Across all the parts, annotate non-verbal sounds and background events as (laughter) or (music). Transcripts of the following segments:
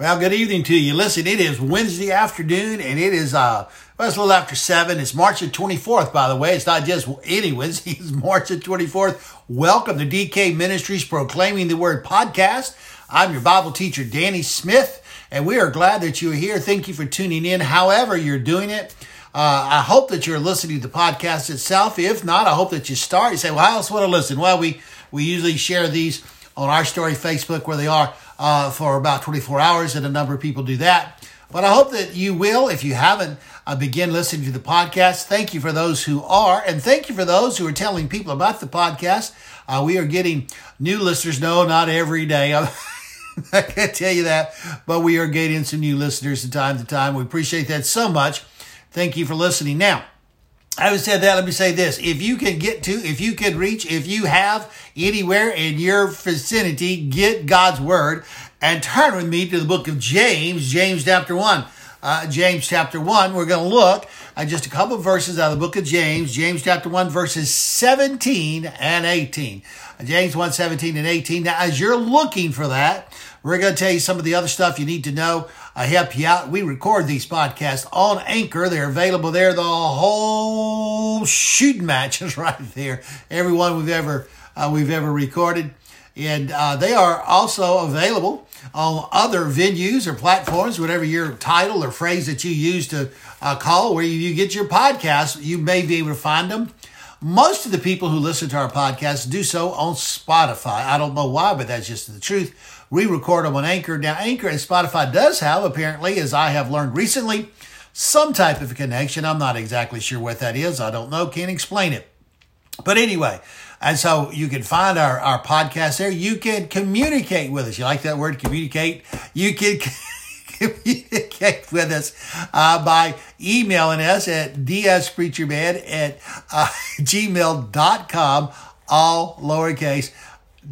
Well, good evening to you. Listen, it is Wednesday afternoon and it is, uh, well, it's a little after seven. It's March the 24th, by the way. It's not just any Wednesday. (laughs) It's March the 24th. Welcome to DK Ministries Proclaiming the Word podcast. I'm your Bible teacher, Danny Smith, and we are glad that you're here. Thank you for tuning in. However, you're doing it. Uh, I hope that you're listening to the podcast itself. If not, I hope that you start. You say, well, how else would I listen? Well, we, we usually share these on our story Facebook where they are uh, for about 24 hours, and a number of people do that. But I hope that you will, if you haven't, uh, begin listening to the podcast. Thank you for those who are, and thank you for those who are telling people about the podcast. Uh, we are getting new listeners. No, not every day. (laughs) I can't tell you that, but we are getting some new listeners from time to time. We appreciate that so much. Thank you for listening. Now, Having said that, let me say this. If you can get to, if you can reach, if you have anywhere in your vicinity, get God's word and turn with me to the book of James, James chapter 1. Uh, James chapter 1, we're going to look at just a couple of verses out of the book of James, James chapter 1, verses 17 and 18. James 1, 17 and 18. Now, as you're looking for that, we're going to tell you some of the other stuff you need to know I help you out. We record these podcasts on Anchor. They're available there. The whole shooting match is (laughs) right there. Everyone we've ever uh, we've ever recorded, and uh, they are also available on other venues or platforms, whatever your title or phrase that you use to uh, call where you get your podcast. You may be able to find them. Most of the people who listen to our podcast do so on Spotify. I don't know why, but that's just the truth. We record them on Anchor. Now, Anchor and Spotify does have, apparently, as I have learned recently, some type of connection. I'm not exactly sure what that is. I don't know. Can't explain it. But anyway, and so you can find our, our podcast there. You can communicate with us. You like that word, communicate? You can (laughs) communicate with us uh, by emailing us at dspreacherman at uh, (laughs) gmail.com, all lowercase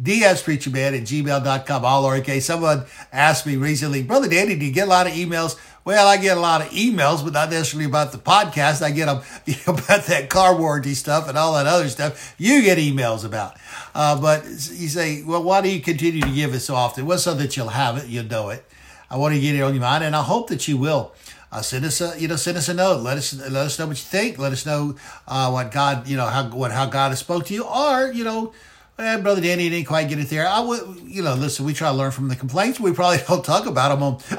dspreacherman at gmail.com, all lowercase. Someone asked me recently, Brother Danny, do you get a lot of emails? Well, I get a lot of emails, but not necessarily about the podcast. I get them (laughs) you know, about that car warranty stuff and all that other stuff you get emails about. Uh, but you say, well, why do you continue to give it so often? Well, so that you'll have it, you'll know it. I want to get it on your mind, and I hope that you will. Uh, send us a you know send us a note. Let us let us know what you think. Let us know uh, what God you know how what how God has spoke to you, or you know eh, brother Danny didn't quite get it there. I would, you know, listen, we try to learn from the complaints. We probably (laughs) don't talk about them on, (laughs)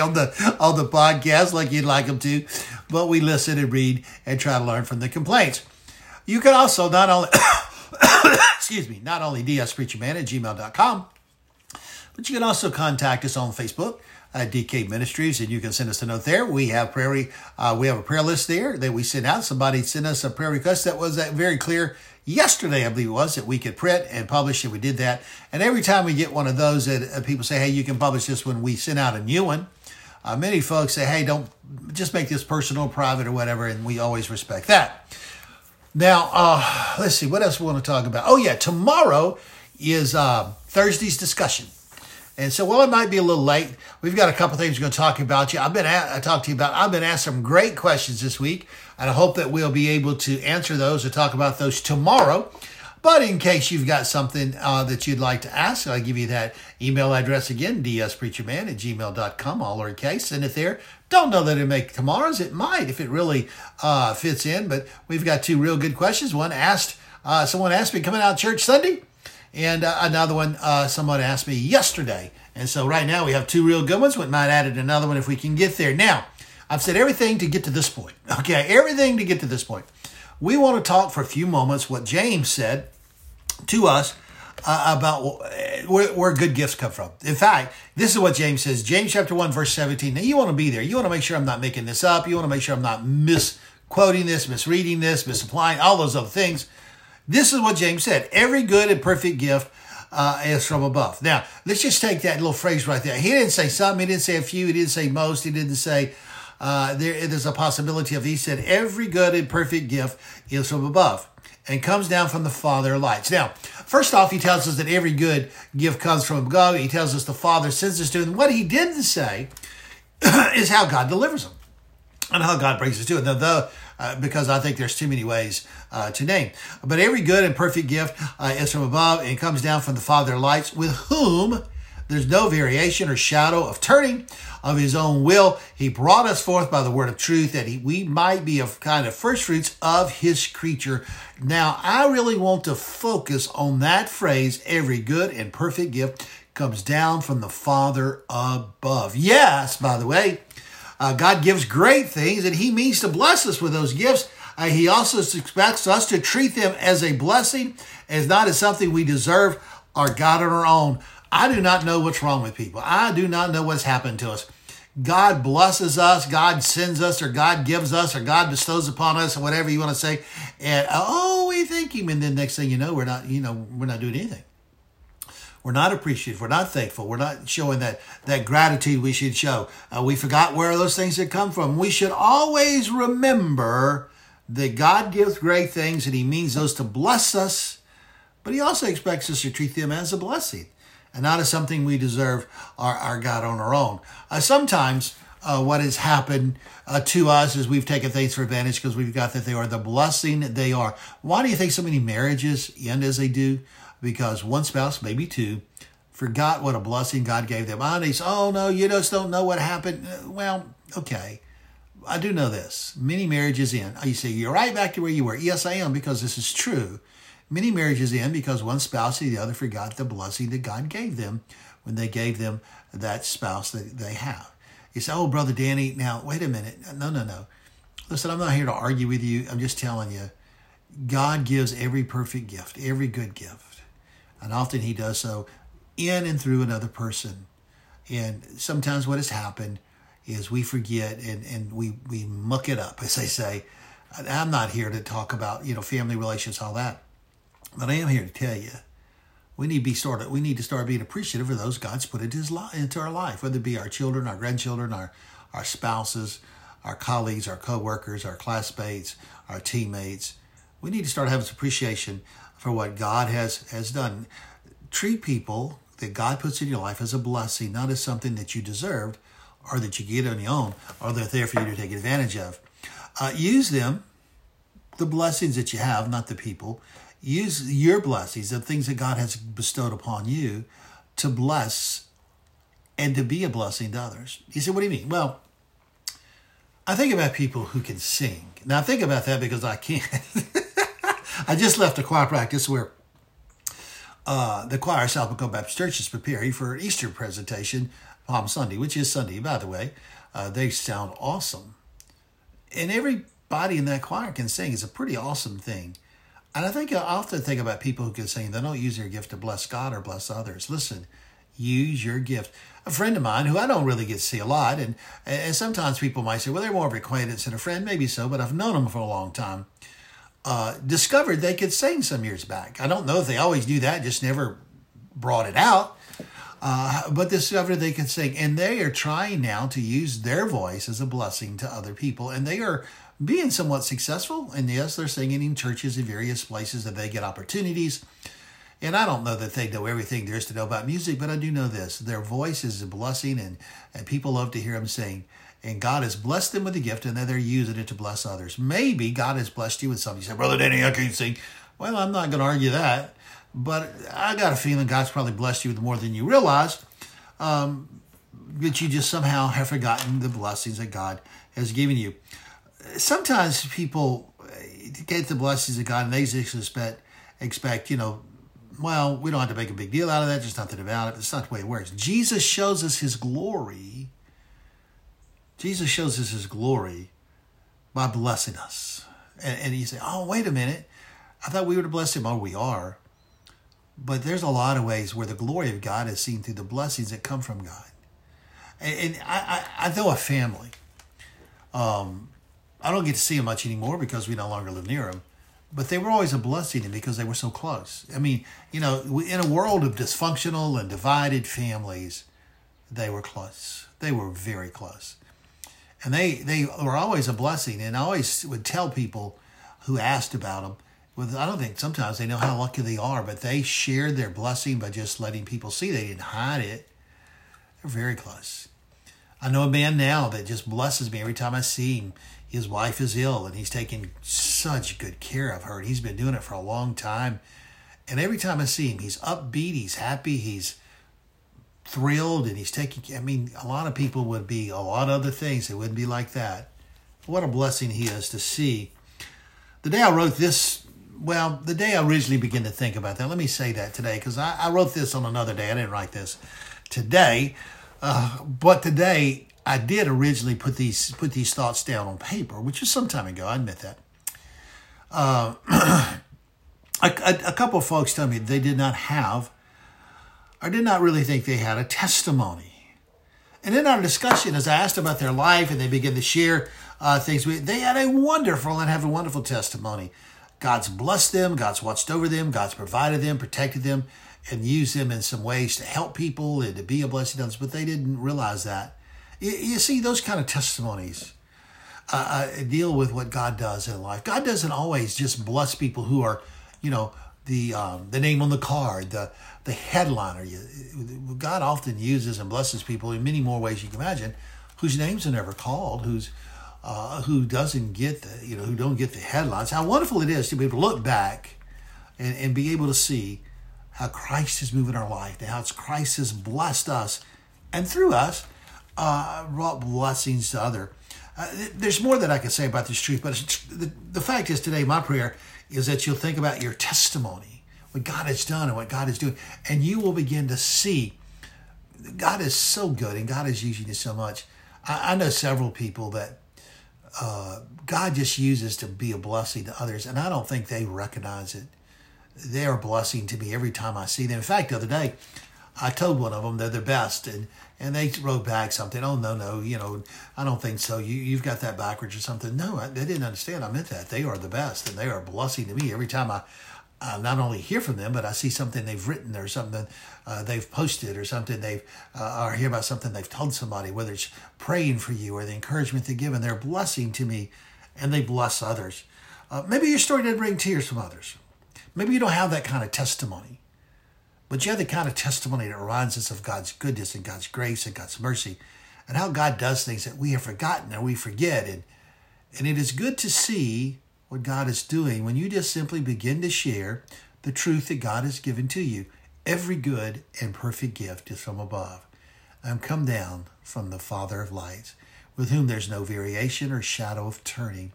on the, on the podcast like you'd like them to, but we listen and read and try to learn from the complaints. You can also not only, (coughs) excuse me, not only dspreacherman at gmail.com, but you can also contact us on Facebook uh, DK Ministries, and you can send us a note there. We have prayer, uh, we have a prayer list there that we send out. Somebody sent us a prayer request that was uh, very clear yesterday, I believe it was, that we could print and publish, and we did that. And every time we get one of those, that uh, people say, "Hey, you can publish this when we send out a new one." Uh, many folks say, "Hey, don't just make this personal, private, or whatever," and we always respect that. Now, uh, let's see what else we want to talk about. Oh yeah, tomorrow is uh, Thursday's discussion. And so, while it might be a little late, we've got a couple things we're going to talk about. You, I've been at, I talked to you about. I've been asked some great questions this week, and I hope that we'll be able to answer those or talk about those tomorrow. But in case you've got something uh, that you'd like to ask, I'll give you that email address again, dspreacherman at gmail.com, all lowercase. Send it there. Don't know that it'll make tomorrow's. It might if it really uh, fits in, but we've got two real good questions. One asked, uh, someone asked me, coming out church Sunday? And uh, another one, uh, someone asked me yesterday. And so right now we have two real good ones. We might add another one if we can get there. Now, I've said everything to get to this point. (laughs) Okay, everything to get to this point. We want to talk for a few moments what James said to us uh, about where, where, good gifts come from. In fact, this is what James says. James chapter 1, verse 17. Now, you want to be there. You want to make sure I'm not making this up. You want to make sure I'm not misquoting this, misreading this, misapplying, all those other things. This is what James said Every good and perfect gift uh, is from above. Now, let's just take that little phrase right there. He didn't say some, he didn't say a few, he didn't say most, he didn't say uh, there, there's a possibility of, he said, every good and perfect gift is from above and comes down from the Father of lights. Now, first off, he tells us that every good gift comes from God. He tells us the Father sends us to him. What he didn't say (clears throat) is how God delivers them and how God brings us to it. Now, the, uh, because I think there's too many ways uh, to name. But every good and perfect gift uh, is from above and comes down from the Father of lights, with whom There's no variation or shadow of turning of his own will. He brought us forth by the word of truth that he, we might be a kind of first fruits of his creature. Now, I really want to focus on that phrase every good and perfect gift comes down from the Father above. Yes, by the way, uh, God gives great things and he means to bless us with those gifts. Uh, he also expects us to treat them as a blessing, as not as something we deserve or got on our own. I do not know what's wrong with people. I do not know what's happened to us. God blesses us, God sends us, or God gives us, or God bestows upon us, or whatever you want to say. And oh, we thank Him, and then next thing you know, we're not, you know, we're not doing anything. We're not appreciative. We're not thankful. We're not showing that that gratitude we should show. Uh, we forgot where those things had come from. We should always remember that God gives great things, and He means those to bless us, but He also expects us to treat them as a blessing and not as something we deserve our, our God on our own. Uh, sometimes uh, what has happened uh, to us is we've taken things for advantage because we've got that they are the blessing they are. Why do you think so many marriages end as they do? Because one spouse, maybe two, forgot what a blessing God gave them. Say, oh no, you just don't know what happened. Uh, well, okay. I do know this. Many marriages end. You say, you're right back to where you were. Yes, I am, because this is true. Many marriages end because one spouse or the other forgot the blessing that God gave them when they gave them that spouse that they have. You say, oh, Brother Danny, now, wait a minute. No, no, no. Listen, I'm not here to argue with you. I'm just telling you, God gives every perfect gift, every good gift. And often He does so in and through another person. And sometimes what has happened is we forget and, and we, we muck it up, as they say. I'm not here to talk about, you know, family relations, all that. But I am here to tell you, we need to be. We need to start being appreciative of those God's put into his life, into our life, whether it be our children, our grandchildren, our our spouses, our colleagues, our co-workers, our classmates, our teammates. We need to start having some appreciation for what God has has done. Treat people that God puts in your life as a blessing, not as something that you deserved or that you get on your own or that they're there for you to take advantage of. Uh, use them, the blessings that you have, not the people, use your blessings, the things that God has bestowed upon you, to bless and to be a blessing to others. He said, what do you mean? Well, I think about people who can sing. Now, I think about that because I can't. (laughs) I just left a choir practice where uh, the choir South Macomb Baptist Church is preparing for an Easter presentation, Palm Sunday, which is Sunday, by the way. Uh, they sound awesome. And everybody in that choir can sing. It's a pretty awesome thing. And I think I often think about people who can sing, they don't use their gift to bless God or bless others. Listen, use your gift. A friend of mine who I don't really get to see a lot, and, and sometimes people might say, well, they're more of an acquaintance than a friend, maybe so, but I've known them for a long time. Uh, discovered they could sing some years back. I don't know if they always knew that, just never brought it out. Uh, but discovered they could sing, and they are trying now to use their voice as a blessing to other people, and they are being somewhat successful. And yes, they're singing in churches in various places that they get opportunities. And I don't know that they know everything there is to know about music, but I do know this. Their voice is a blessing, and, and people love to hear them sing. And God has blessed them with a gift, and then they're using it to bless others. Maybe God has blessed you with something. You say, Brother Danny, I can't sing. Well, I'm not going to argue that. But I got a feeling God's probably blessed you with more than you realize. Um, but you just somehow have forgotten the blessings that God has given you sometimes people get the blessings of God and they expect, expect, you know, well, we don't have to make a big deal out of that. There's nothing about it. It's not the way it works. Jesus shows us his glory. Jesus shows us his glory by blessing us. And, and you say, oh, wait a minute. I thought we were to bless him. Oh, we are. But there's a lot of ways where the glory of God is seen through the blessings that come from God. And, and I, I, I know a family. Um, I don't get to see them much anymore because we no longer live near them. But they were always a blessing because they were so close. I mean, you know, in a world of dysfunctional and divided families, they were close. They were very close. And they, they were always a blessing. And I always would tell people who asked about them, well, I don't think sometimes they know how lucky they are, but they shared their blessing by just letting people see. They didn't hide it. They're very close. I know a man now that just blesses me every time I see him his wife is ill and he's taking such good care of her and he's been doing it for a long time and every time i see him he's upbeat he's happy he's thrilled and he's taking. I mean, a lot of people would be a lot of other things. It wouldn't be like that. What a blessing he is to see. The day I wrote this, well, the day I originally began to think about that. Let me say that today because I, I, wrote this on another day. I didn't write this today, uh, but today I did originally put these put these thoughts down on paper, which was some time ago. I admit that. Uh, (clears throat) a, a, a couple of folks told me they did not have I did not really think they had a testimony. And in our discussion, as I asked about their life and they began to share uh, things, they had a wonderful and have a wonderful testimony. God's blessed them, God's watched over them, God's provided them, protected them, and used them in some ways to help people and to be a blessing to others, but they didn't realize that. You, you see, those kind of testimonies uh, uh, deal with what God does in life. God doesn't always just bless people who are, you know, the um, the name on the card, the the headliner. God often uses and blesses people in many more ways you can imagine, whose names are never called, who's uh, who doesn't get the you know who don't get the headlines. How wonderful it is to be able to look back and, and be able to see how Christ is moving our life, and how Christ has blessed us, and through us uh, brought blessings to other. Uh, there's more that I can say about this truth, but the, the fact is today my prayer is that you'll think about your testimony, what God has done and what God is doing, and you will begin to see God is so good and God is using you so much. I, I know several people that uh, God just uses to be a blessing to others, and I don't think they recognize it. They're a blessing to me every time I see them. In fact, the other day, I told one of them they're the best, and and they wrote back something. Oh no, no, you know, I don't think so. You you've got that backwards or something. No, I, they didn't understand. I meant that they are the best, and they are a blessing to me every time I. I not only hear from them, but I see something they've written or something uh, they've posted or something they've uh, or hear about something they've told somebody, whether it's praying for you or the encouragement they give, and they're a blessing to me, and they bless others. Uh, maybe your story didn't bring tears from others. Maybe you don't have that kind of testimony. But you have the kind of testimony that reminds us of God's goodness and God's grace and God's mercy and how God does things that we have forgotten and we forget. And, and it is good to see what God is doing when you just simply begin to share the truth that God has given to you. Every good and perfect gift is from above and come down from the Father of lights, with whom there's no variation or shadow of turning.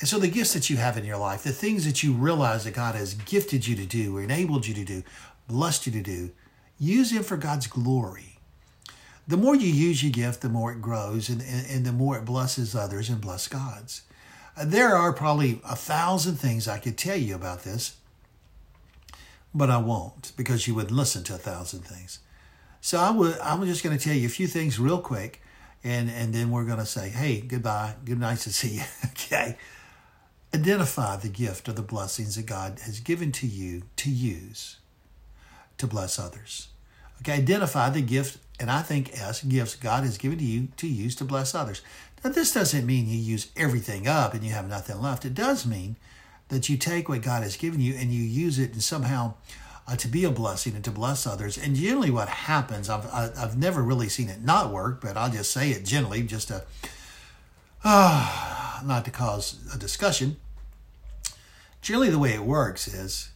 And so the gifts that you have in your life, the things that you realize that God has gifted you to do or enabled you to do, blessed you to do, use them for God's glory. The more you use your gift, the more it grows and, and, and the more it blesses others and bless God's. Uh, there are probably a thousand things I could tell you about this, but I won't because you would listen to a thousand things. So I would I'm just going to tell you a few things real quick and and then we're going to say, "Hey, goodbye. Good night to see you." (laughs) okay. Identify the gift or the blessings that God has given to you to use to bless others. Okay, identify the gift, and I think as gifts God has given to you to use to bless others. Now, this doesn't mean you use everything up and you have nothing left. It does mean that you take what God has given you and you use it and somehow uh, to be a blessing and to bless others. And generally, what happens, I've, I've never really seen it not work, but I'll just say it generally, just to, uh, not to cause a discussion. Generally, the way it works is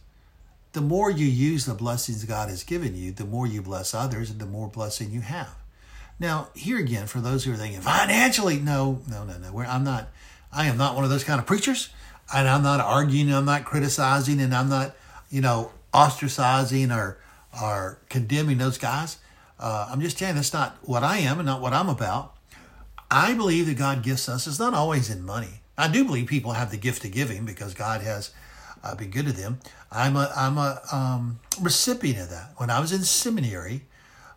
the more you use the blessings God has given you, the more you bless others and the more blessing you have. Now, here again, for those who are thinking financially, no, no, no, no. I'm not, I am not one of those kind of preachers. And I'm not arguing, I'm not criticizing, and I'm not, you know, ostracizing or, or condemning those guys. Uh, I'm just telling you, that's not what I am and not what I'm about. I believe that God gifts us. It's not always in money. I do believe people have the gift of giving because God has uh, be good to them. I'm a I'm a um, recipient of that. When I was in seminary,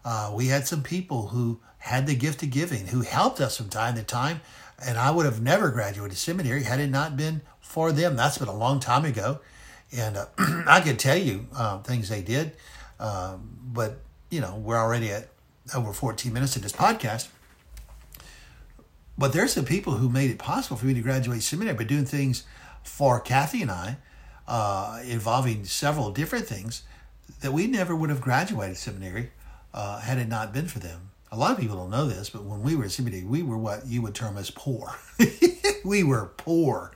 uh, we had some people who had the gift of giving who helped us from time to time, and I would have never graduated seminary had it not been for them. That's been a long time ago, and uh, (clears throat) I could tell you uh, things they did, um, but you know we're already at over 14 minutes in this podcast. But there's some people who made it possible for me to graduate seminary by doing things for Kathy and I uh, involving several different things that we never would have graduated seminary uh, had it not been for them. A lot of people don't know this, but when we were seminary, we were what you would term as poor. (laughs) we were poor.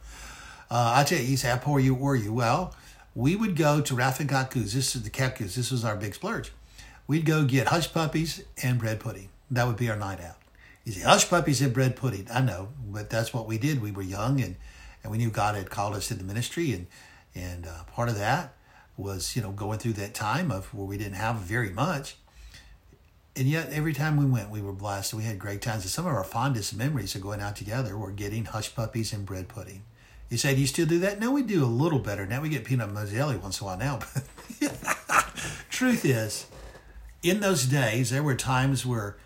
Uh, I tell you, you say, how poor you were you? Well, we would go to Raffin This is the Capcus. This was our big splurge. we'd go get hush puppies and bread pudding. That would be our night out. You see, hush puppies and bread pudding. I know, but that's what we did. We were young and, and we knew God had called us to the ministry. And, and uh, part of that was, you know, going through that time of where we didn't have very much. And yet, every time we went, we were blessed. We had great times. And some of our fondest memories of going out together were getting hush puppies and bread pudding. You say, do you still do that? No, we do a little better. Now we get peanut jelly once in a while now. (laughs) Truth is, in those days, there were times where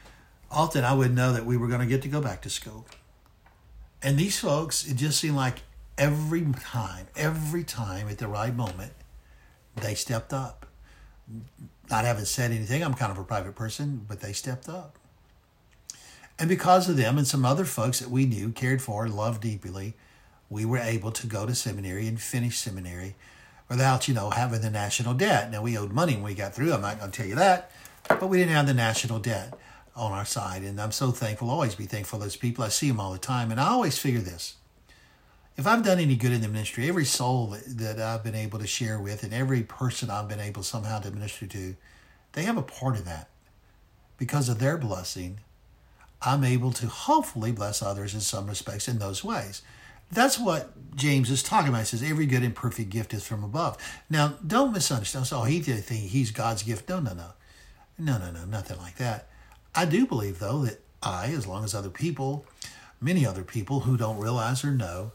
often I would know that we were going to get to go back to school. And these folks, it just seemed like every time, every time at the right moment, they stepped up. Not having said anything, I'm kind of a private person, but they stepped up. And because of them and some other folks that we knew, cared for, loved deeply, we were able to go to seminary and finish seminary without, you know, having the national debt. Now, we owed money when we got through. I'm not going to tell you that, but we didn't have the national debt on our side. And I'm so thankful, always be thankful those people. I see them all the time. And I always figure this if I've done any good in the ministry, every soul that, that I've been able to share with and every person I've been able somehow to minister to, they have a part of that. Because of their blessing, I'm able to hopefully bless others in some respects in those ways. That's what James is talking about. He says, every good and perfect gift is from above. Now, don't misunderstand. So oh, he did think he's God's gift. No, no, no. No, no, no, nothing like that. I do believe, though, that I, as long as other people, many other people who don't realize or know,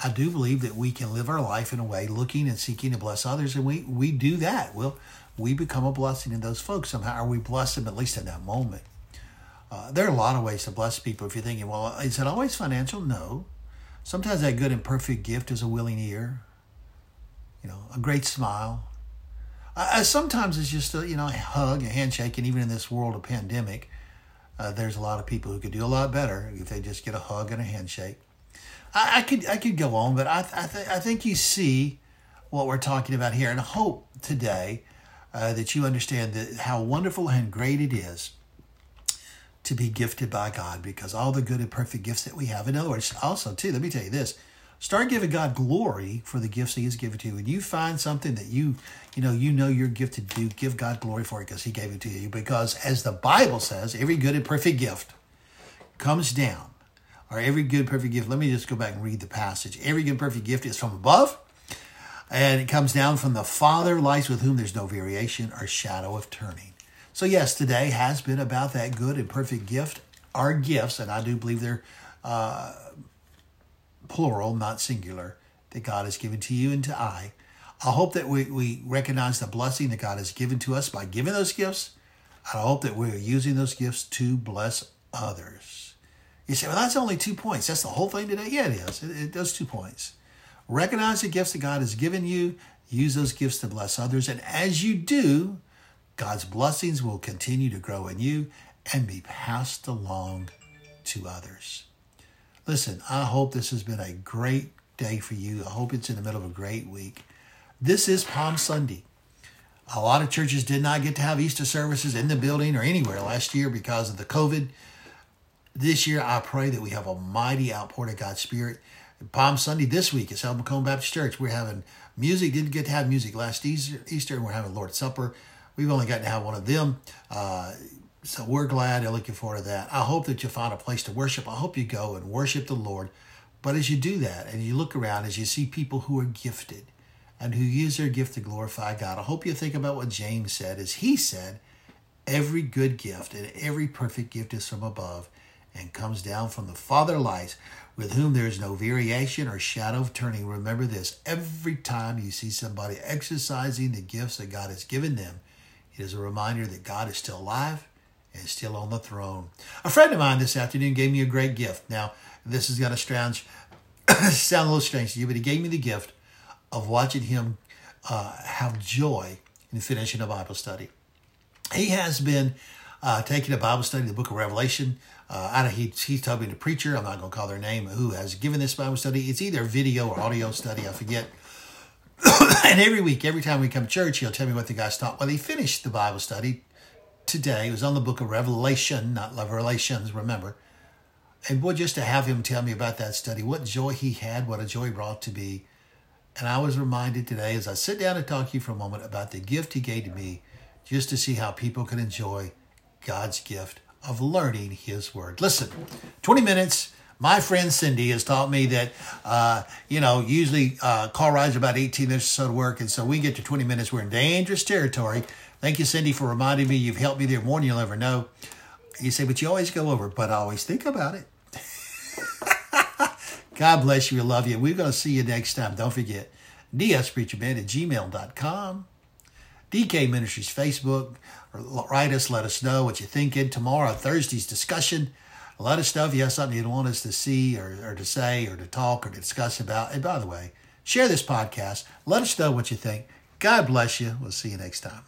I do believe that we can live our life in a way looking and seeking to bless others, and we we do that. Well, we become a blessing to those folks somehow, or we bless them at least in that moment. Uh, there are a lot of ways to bless people. If you're thinking, well, is it always financial? No. Sometimes that good and perfect gift is a willing ear, you know, a great smile. Uh, sometimes it's just a you know a hug, a handshake, and even in this world of pandemic, uh, there's a lot of people who could do a lot better if they just get a hug and a handshake. I, I could I could go on, but I I, th- I think you see what we're talking about here, and I hope today uh, that you understand that how wonderful and great it is to be gifted by God, because all the good and perfect gifts that we have. In other words, also too, let me tell you this: start giving God glory for the gifts He has given to you. When you find something that you you know you know you're gifted to do, give God glory for it because He gave it to you. Because as the Bible says, every good and perfect gift comes down or every good perfect gift. Let me just go back and read the passage. Every good perfect gift is from above, and it comes down from the Father, lies with whom there's no variation or shadow of turning. So yes, today has been about that good and perfect gift. Our gifts, and I do believe they're uh, plural, not singular, that God has given to you and to I. I hope that we, we recognize the blessing that God has given to us by giving those gifts. I hope that we're using those gifts to bless others. You say, well, that's only two points. That's the whole thing today? Yeah, it is. It, it does two points. Recognize the gifts that God has given you, use those gifts to bless others. And as you do, God's blessings will continue to grow in you and be passed along to others. Listen, I hope this has been a great day for you. I hope it's in the middle of a great week. This is Palm Sunday. A lot of churches did not get to have Easter services in the building or anywhere last year because of the COVID. This year, I pray that we have a mighty outpouring of God's Spirit. Palm Sunday this week at South Macomb Baptist Church, we're having music. Didn't get to have music last Easter, Easter and we're having Lord's Supper. We've only gotten to have one of them. Uh, so we're glad and looking forward to that. I hope that you find a place to worship. I hope you go and worship the Lord. But as you do that and you look around, as you see people who are gifted and who use their gift to glorify God, I hope you think about what James said. As he said, every good gift and every perfect gift is from above and comes down from the Father lights, with whom there is no variation or shadow of turning. Remember this every time you see somebody exercising the gifts that God has given them, it is a reminder that God is still alive and still on the throne. A friend of mine this afternoon gave me a great gift. Now, this is going to sound, a little strange to you, but he gave me the gift of watching him uh, have joy in finishing a Bible study. He has been uh, taking a Bible study, the book of Revelation, uh, I, he, he's told me the preacher, I'm not going to call their name, who has given this Bible study. It's either video or audio study, I forget. (coughs) and every week, every time we come to church, he'll tell me what the guys taught. Well, he finished the Bible study today. It was on the book of Revelation, not Love Revelations, remember. And boy, just to have him tell me about that study, what joy he had, what a joy brought to be. And I was reminded today, as I sit down to talk to you for a moment, about the gift he gave to me just to see how people can enjoy God's gift of learning His Word. Listen, 20 minutes. My friend Cindy has taught me that, uh, you know, usually uh, car rides are about 18 minutes or so to work. And so we get to 20 minutes. We're in dangerous territory. Thank you, Cindy, for reminding me. You've helped me there more than you'll ever know. You say, but you always go over, but I always think about it. (laughs) God bless you. We love you. We're going to see you next time. Don't forget, dspreacherman at gmail.com. DK Ministries Facebook. Write us, let us know what you're thinking. Tomorrow, Thursday's discussion. A lot of stuff, you have something you'd want us to see or, or to say or to talk or to discuss about. And by the way, share this podcast. Let us know what you think. God bless you. We'll see you next time.